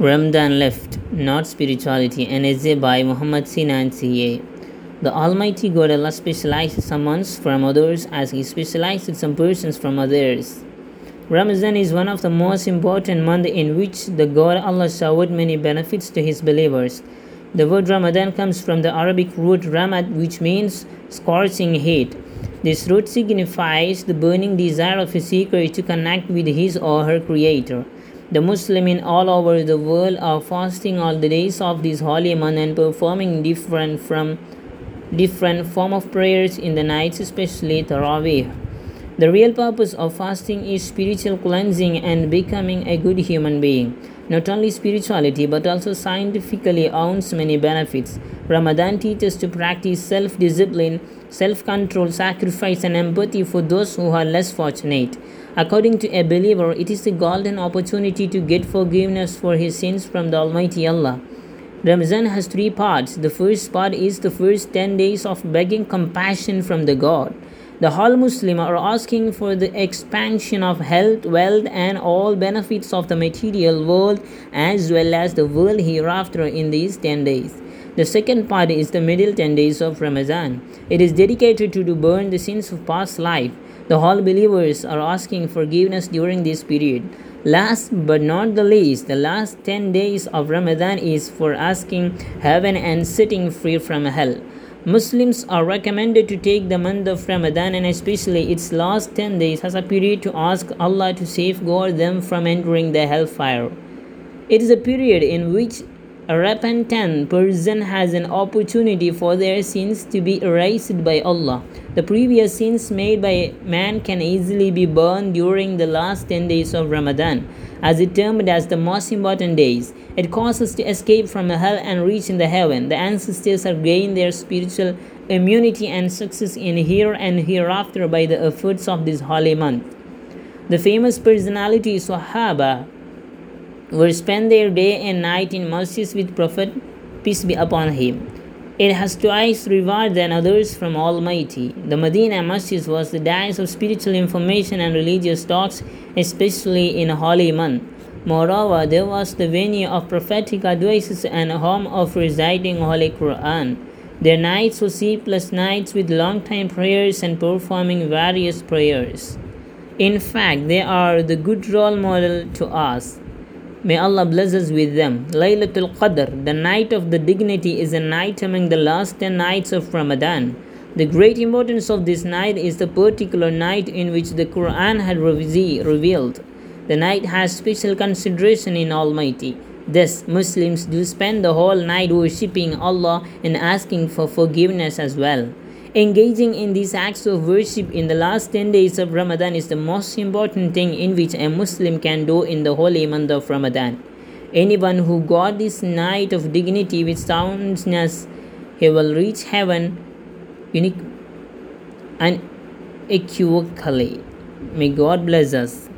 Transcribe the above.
Ramadan left, not spirituality, an essay by Muhammad Sinan CA. The Almighty God Allah specializes some months from others as He specializes some persons from others. Ramadan is one of the most important months in which the God Allah showered many benefits to His believers. The word Ramadan comes from the Arabic root Ramad, which means scorching heat. This root signifies the burning desire of a seeker to connect with his or her Creator. The Muslims in all over the world are fasting all the days of this holy month and performing different from different form of prayers in the nights, especially Taraweeh. The real purpose of fasting is spiritual cleansing and becoming a good human being. Not only spirituality but also scientifically owns many benefits. Ramadan teaches to practice self discipline, self control, sacrifice, and empathy for those who are less fortunate. According to a believer, it is a golden opportunity to get forgiveness for his sins from the Almighty Allah. Ramazan has three parts. The first part is the first 10 days of begging compassion from the God. The whole Muslim are asking for the expansion of health, wealth, and all benefits of the material world as well as the world hereafter in these 10 days. The second part is the middle 10 days of Ramadan. It is dedicated to, to burn the sins of past life. The whole believers are asking forgiveness during this period. Last but not the least, the last 10 days of Ramadan is for asking heaven and sitting free from hell. Muslims are recommended to take the month of Ramadan and especially its last 10 days as a period to ask Allah to safeguard them from entering the hellfire. It is a period in which a repentant person has an opportunity for their sins to be erased by Allah. The previous sins made by man can easily be burned during the last 10 days of Ramadan, as determined as the most important days. It causes to escape from hell and reach in the heaven. The ancestors have gained their spiritual immunity and success in here and hereafter by the efforts of this holy month. The famous personality Sahaba will spend their day and night in masjids with Prophet, peace be upon him. It has twice reward than others from Almighty. The Medina Masjid was the dais of spiritual information and religious talks, especially in holy month. Moreover, there was the venue of prophetic advices and home of reciting Holy Quran. Their nights were sleepless nights with long time prayers and performing various prayers. In fact, they are the good role model to us. May Allah bless us with them. Laylatul Qadr, the night of the dignity, is a night among the last 10 nights of Ramadan. The great importance of this night is the particular night in which the Quran had revealed. The night has special consideration in Almighty. Thus, Muslims do spend the whole night worshipping Allah and asking for forgiveness as well. Engaging in these acts of worship in the last 10 days of Ramadan is the most important thing in which a Muslim can do in the holy month of Ramadan. Anyone who got this night of dignity with soundness, he will reach heaven unique unequivocally. May God bless us.